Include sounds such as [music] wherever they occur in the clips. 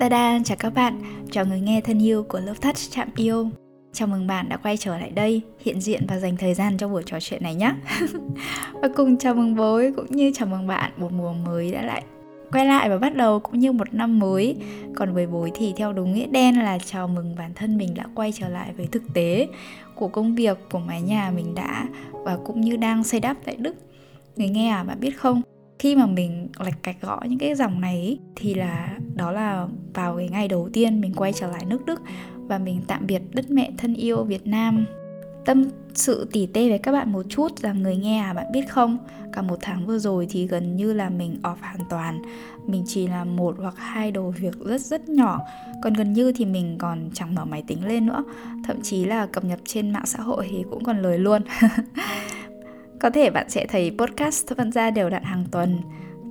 Dạ Tada, chào các bạn, chào người nghe thân yêu của Love Touch Chạm Yêu. Chào mừng bạn đã quay trở lại đây, hiện diện và dành thời gian cho buổi trò chuyện này nhé. [laughs] Và cùng chào mừng bối cũng như chào mừng bạn một mùa mới đã lại quay lại và bắt đầu cũng như một năm mới. Còn với bối thì theo đúng nghĩa đen là chào mừng bản thân mình đã quay trở lại với thực tế Của công việc, của mái nhà mình đã và cũng như đang xây đắp tại Đức. Người nghe à, bạn biết không? Khi mà mình lạch cạch gõ những cái dòng này ý, thì là đó là vào cái ngày đầu tiên mình quay trở lại nước Đức và mình tạm biệt đất mẹ thân yêu Việt Nam. Tâm sự tỉ tê với các bạn một chút rằng người nghe à bạn biết không? Cả một tháng vừa rồi thì gần như là mình off hoàn toàn. Mình chỉ làm một hoặc hai đồ việc rất rất nhỏ. Còn gần như thì mình còn chẳng mở máy tính lên nữa. Thậm chí là cập nhật trên mạng xã hội thì cũng còn lười luôn. [laughs] Có thể bạn sẽ thấy podcast vẫn ra đều đặn hàng tuần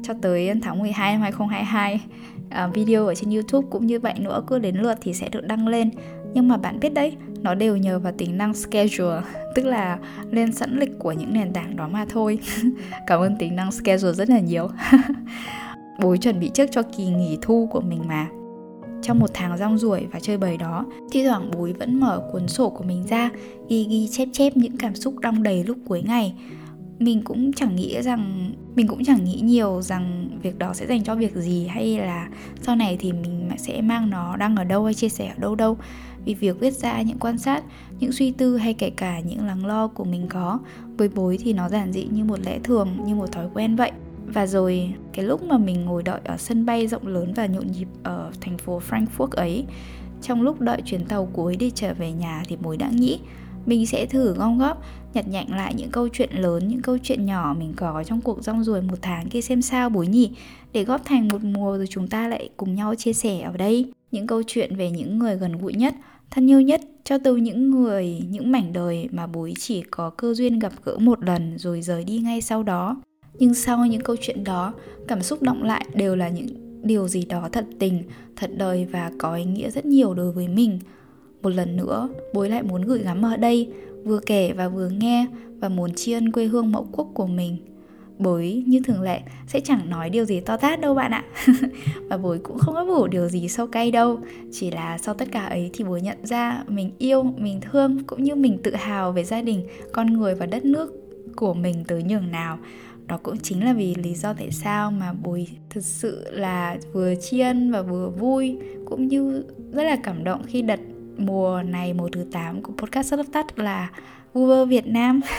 cho tới tháng 12 năm 2022 à, Video ở trên YouTube cũng như vậy nữa cứ đến lượt thì sẽ được đăng lên. Nhưng mà bạn biết đấy, nó đều nhờ vào tính năng schedule [laughs] Tức là lên sẵn lịch của những nền tảng đó mà thôi. [laughs] Cảm ơn tính năng schedule rất là nhiều. [laughs] Bố chuẩn bị trước cho kỳ nghỉ thu của mình mà. Trong một tháng rong ruổi và chơi bời đó thi thoảng bối vẫn mở cuốn sổ của mình ra ghi ghi chép chép những cảm xúc đong đầy lúc cuối ngày mình cũng chẳng nghĩ rằng, mình cũng chẳng nghĩ nhiều rằng việc đó sẽ dành cho việc gì hay là sau này thì mình sẽ mang nó đăng ở đâu hay chia sẻ ở đâu đâu. Vì việc viết ra những quan sát, những suy tư hay kể cả những lắng lo của mình có với bối thì nó giản dị như một lẽ thường, như một thói quen vậy. Và rồi, cái lúc mà mình ngồi đợi ở sân bay rộng lớn và nhộn nhịp ở thành phố Frankfurt ấy, trong lúc đợi chuyến tàu cuối đi trở về nhà thì bối đã nghĩ mình sẽ thử gom góp, nhặt nhạnh lại những câu chuyện lớn, những câu chuyện nhỏ mình có trong cuộc rong ruổi một tháng kia xem sao bối nhỉ? Để góp thành một mùa rồi chúng ta lại cùng nhau chia sẻ ở đây. Những câu chuyện về những người gần gũi nhất, thân yêu nhất, cho từ những người, những mảnh đời mà bối chỉ có cơ duyên gặp gỡ một lần rồi rời đi ngay sau đó. Nhưng sau những câu chuyện đó, cảm xúc động lại đều là những điều gì đó thật tình, thật đời và có ý nghĩa rất nhiều đối với mình một lần nữa, bối lại muốn gửi gắm ở đây, vừa kể và vừa nghe và muốn tri ân quê hương mẫu quốc của mình. Bối, như thường lệ, sẽ chẳng nói điều gì to tát đâu bạn ạ. [laughs] Và bối cũng không có ủ điều gì sâu cay đâu. Chỉ là sau tất cả ấy thì bối nhận ra mình yêu, mình thương cũng như mình tự hào về gia đình, con người và đất nước của mình tới nhường nào. Đó cũng chính là vì lý do tại sao mà bùi thực sự là vừa tri ân và vừa vui, cũng như rất là cảm động khi đặt mùa này, mùa thứ 8 của podcast rất tắt là Uber Việt Nam. [laughs]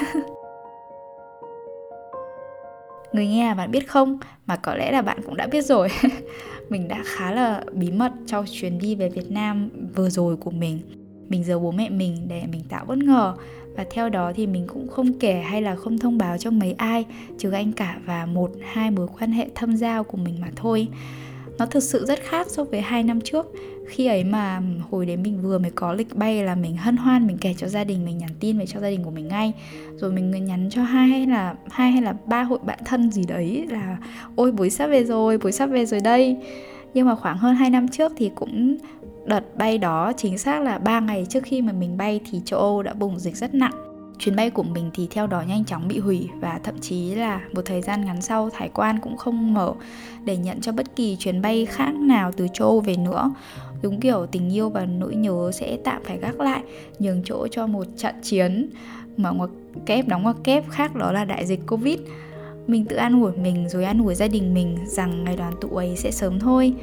Người nghe bạn biết không? Mà có lẽ là bạn cũng đã biết rồi. [laughs] Mình đã khá là bí mật trong chuyến đi về Việt Nam vừa rồi của mình. Mình giấu bố mẹ mình để mình tạo bất ngờ. Và theo đó thì mình cũng không kể hay là không thông báo cho mấy ai, trừ anh cả và một, hai mối quan hệ thâm giao của mình mà thôi nó thực sự rất khác so với hai năm trước. Khi ấy mà hồi đấy mình vừa mới có lịch bay là mình hân hoan, mình kể cho gia đình, mình nhắn tin về cho gia đình của mình ngay. Rồi mình nhắn cho hai hay là, hai hay là ba hội bạn thân gì đấy là, ôi, buổi sắp về rồi, buổi sắp về rồi đây. Nhưng mà khoảng hơn 2 năm trước thì cũng đợt bay đó chính xác là 3 ngày trước khi mà mình bay thì châu Âu đã bùng dịch rất nặng chuyến bay của mình thì theo đó nhanh chóng bị hủy và thậm chí là một thời gian ngắn sau, hải quan cũng không mở để nhận cho bất kỳ chuyến bay khác nào từ châu Âu về nữa. Đúng kiểu tình yêu và nỗi nhớ sẽ tạm phải gác lại, nhường chỗ cho một trận chiến mà ngoặc kép đóng ngoặc kép khác đó là đại dịch covid. Mình tự an ủi mình rồi an ủi gia đình mình rằng ngày đoàn tụ ấy sẽ sớm thôi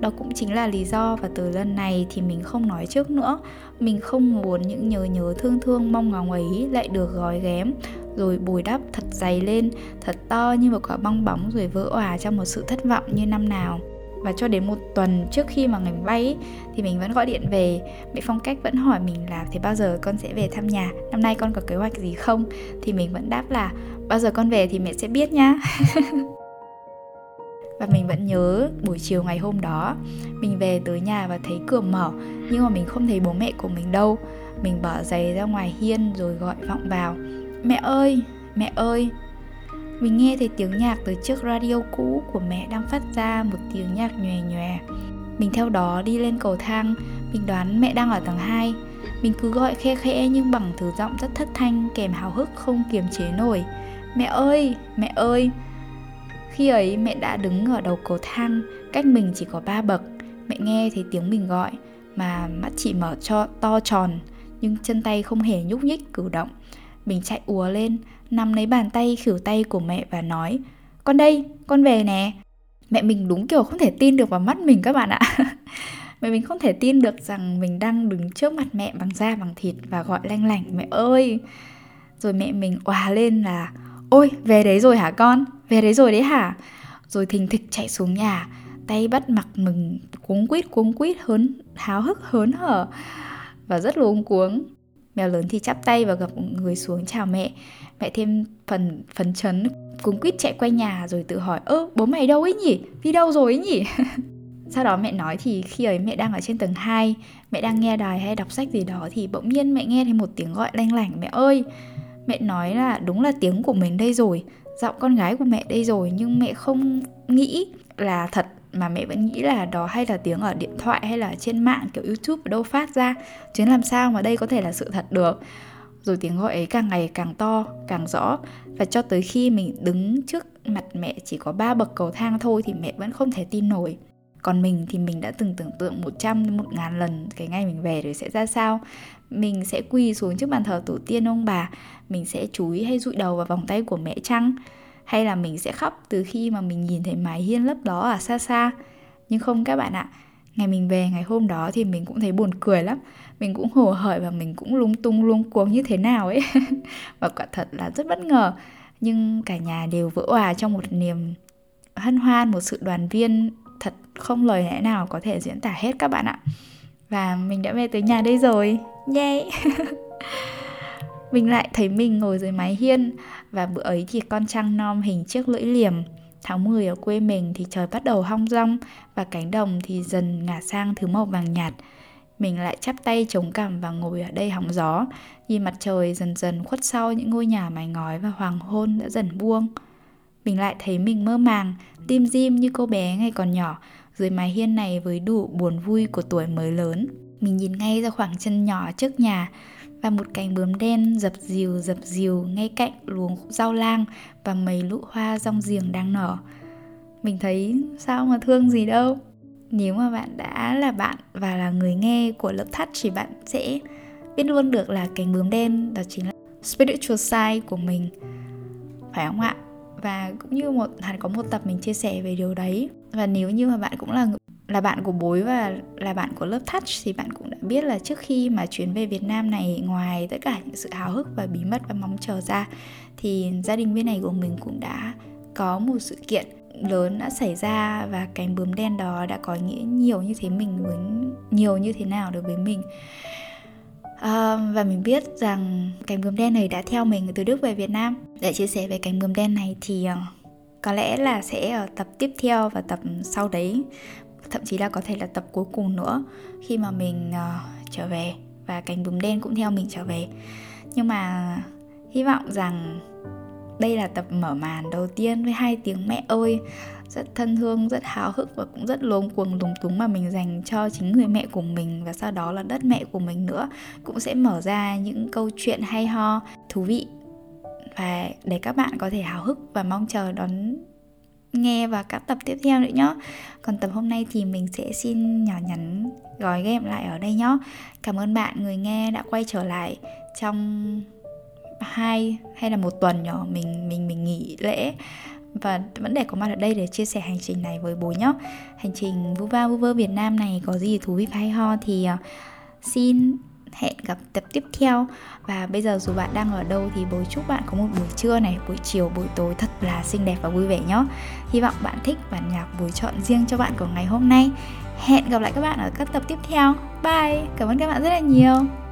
đó cũng chính là lý do và từ lần này thì mình không nói trước nữa. Mình không muốn những nhớ nhớ thương thương mong ngóng ấy lại được gói ghém, rồi bồi đắp thật dày lên, thật to như một quả bong bóng rồi vỡ òa trong một sự thất vọng như năm nào. Và cho đến một tuần trước khi mà ngày bay thì mình vẫn gọi điện về. Mẹ phong cách vẫn hỏi mình là, thế bao giờ con sẽ về thăm nhà? Năm nay con có kế hoạch gì không? Thì mình vẫn đáp là, bao giờ con về thì mẹ sẽ biết nhá. [laughs] và mình vẫn nhớ buổi chiều ngày hôm đó, mình về tới nhà và thấy cửa mở, nhưng mà mình không thấy bố mẹ của mình đâu. Mình bỏ giày ra ngoài hiên rồi gọi vọng vào, mẹ ơi mẹ ơi. Mình nghe thấy tiếng nhạc từ chiếc radio cũ của mẹ đang phát ra một tiếng nhạc nhòe nhòe. Mình theo đó đi lên cầu thang, mình đoán mẹ đang ở tầng 2 mình cứ gọi khe khẽ nhưng bằng thứ giọng rất thất thanh, kèm hào hức không kiềm chế nổi. Mẹ ơi mẹ ơi khi ấy mẹ đã đứng ở đầu cầu thang, cách mình chỉ có ba bậc. Mẹ nghe thấy tiếng mình gọi, mà mắt chỉ mở cho, to tròn, nhưng chân tay không hề nhúc nhích, cử động. Mình chạy ùa lên, nắm lấy bàn tay khỉu tay của mẹ và nói, con đây, con về nè. Mẹ mình đúng kiểu không thể tin được vào mắt mình các bạn ạ. [laughs] Mẹ mình không thể tin được rằng mình đang đứng trước mặt mẹ bằng da bằng thịt và gọi lanh lảnh, mẹ ơi! Rồi mẹ mình òa lên là ôi, về đấy rồi hả con? Về đấy rồi đấy hả? Rồi thình thịch chạy xuống nhà, tay bắt mặt mừng, cuống quýt cuống quýt, hớn, háo hức, hớn hở và rất luống cuống. Mèo lớn thì chắp tay và gặp người xuống chào mẹ. Mẹ thêm phần, phấn chấn, cuống quýt chạy quay nhà rồi tự hỏi, ơ, bố mày đâu ấy nhỉ? Đi đâu rồi ấy nhỉ? [laughs] Sau đó mẹ nói thì khi ấy mẹ đang ở trên tầng 2 mẹ đang nghe đài hay đọc sách gì đó thì bỗng nhiên mẹ nghe thấy một tiếng gọi lanh lảnh, mẹ ơi mẹ nói là đúng là tiếng của mình đây rồi, giọng con gái của mẹ đây rồi, nhưng mẹ không nghĩ là thật, mà mẹ vẫn nghĩ là đó hay là tiếng ở điện thoại hay là trên mạng kiểu youtube ở đâu phát ra, chứ làm sao mà đây có thể là sự thật được. Rồi tiếng gọi ấy càng ngày càng to, càng rõ, và cho tới khi mình đứng trước mặt mẹ chỉ có ba bậc cầu thang thôi thì mẹ vẫn không thể tin nổi còn mình thì mình đã từng tưởng tượng 100 đến 1000 lần cái ngày mình về rồi sẽ ra sao. Mình sẽ quỳ xuống trước bàn thờ tổ tiên ông bà. Mình sẽ chúi hay dụi đầu vào vòng tay của mẹ chăng? Hay là mình sẽ khóc từ khi mà mình nhìn thấy mái hiên lấp đó ở xa xa? Nhưng không các bạn ạ, ngày mình về ngày hôm đó thì mình cũng thấy buồn cười lắm. Mình cũng hồ hởi và mình cũng lung tung lung cuống như thế nào ấy. [laughs] Và quả thật là rất bất ngờ. Nhưng cả nhà đều vỡ hòa trong một niềm hân hoan, một sự đoàn viên không lời lẽ nào có thể diễn tả hết các bạn ạ và mình đã về tới nhà đây rồi yay [laughs] mình lại thấy mình ngồi dưới mái hiên và bữa ấy thì con trăng non hình chiếc lưỡi liềm Tháng 10 ở quê mình thì trời bắt đầu hong rong và cánh đồng thì dần ngả sang thứ màu vàng nhạt. Mình lại chắp tay chống cằm và ngồi ở đây hóng gió, nhìn mặt trời dần dần khuất sau những ngôi nhà mái ngói và hoàng hôn đã dần buông. Mình lại thấy mình mơ màng, tim dim như cô bé ngày còn nhỏ, dưới mái hiên này với đủ buồn vui của tuổi mới lớn. Mình nhìn ngay ra khoảng chân nhỏ trước nhà, và một cánh bướm đen dập dìu dập dìu ngay cạnh luống rau lang và mấy lụ hoa rong giềng đang nở. Mình thấy sao mà thương gì đâu. Nếu mà bạn đã là bạn và là người nghe của lớp thắt thì bạn sẽ biết luôn được là cánh bướm đen đó chính là spiritual side của mình. Phải không ạ? Và cũng như một hẳn có một tập mình chia sẻ về điều đấy. Và nếu như mà bạn cũng là là bạn của bối và là bạn của lớp touch thì bạn cũng đã biết là trước khi mà chuyến về Việt Nam này ngoài tất cả những sự háo hức và bí mật và mong chờ ra thì gia đình bên này của mình cũng đã có một sự kiện lớn đã xảy ra và cánh bướm đen đó đã có nghĩa nhiều như thế mình với nhiều như thế nào đối với mình. À, và mình biết rằng cánh bướm đen này đã theo mình từ Đức về Việt Nam. Để chia sẻ về cánh bướm đen này thì uh, có lẽ là sẽ ở tập tiếp theo và tập sau đấy. Thậm chí là có thể là tập cuối cùng nữa khi mà mình uh, trở về và cánh bướm đen cũng theo mình trở về. Nhưng mà hy vọng rằng đây là tập mở màn đầu tiên với hai tiếng mẹ ơi. Rất thân thương rất háo hức và cũng rất luống cuồng lúng túng mà mình dành cho chính người mẹ của mình. Và sau đó là đất mẹ của mình nữa. Cũng sẽ mở ra những câu chuyện hay ho thú vị và để các bạn có thể háo hức và mong chờ đón nghe và các tập tiếp theo nữa nhé còn tập hôm nay thì mình sẽ xin nhỏ nhắn gói game lại ở đây nhé cảm ơn bạn, người nghe đã quay trở lại trong hai hay là một tuần nhỏ mình mình mình nghỉ lễ. Và vẫn để có mặt ở đây để chia sẻ hành trình này với bố nhé hành trình vu va vu vơ Việt Nam này có gì thú vị hay ho thì ờ, xin hẹn gặp tập tiếp theo. Và bây giờ dù bạn đang ở đâu thì bố chúc bạn có một buổi trưa này, buổi chiều, buổi tối thật là xinh đẹp và vui vẻ nhé. Hy vọng bạn thích bản nhạc buổi chọn riêng cho bạn của ngày hôm nay. Hẹn gặp lại các bạn ở các tập tiếp theo. Bye! Cảm ơn các bạn rất là nhiều.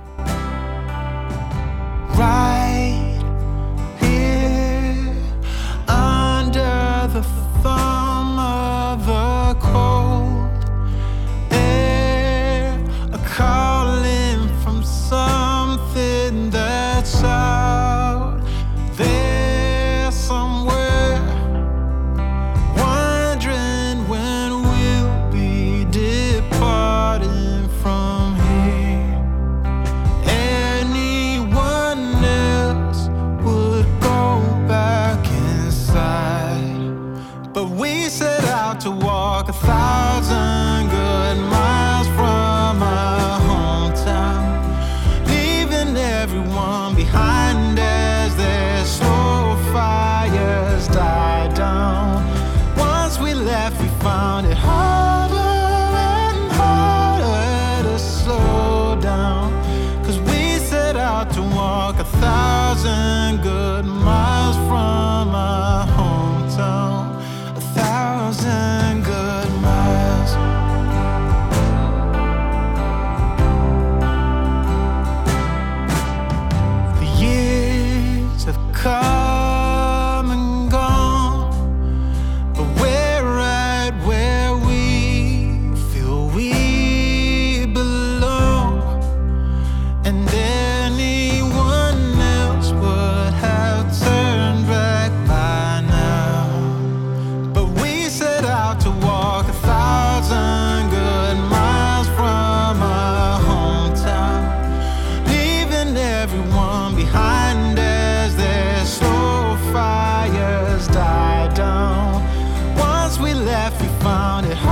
But we set out to walk a thousand good miles from our hometown, leaving everyone behind as their slow fires die down. Once we left, we found it harder and harder to slow down. Cause we set out to walk a thousand good miles. life we found it hard.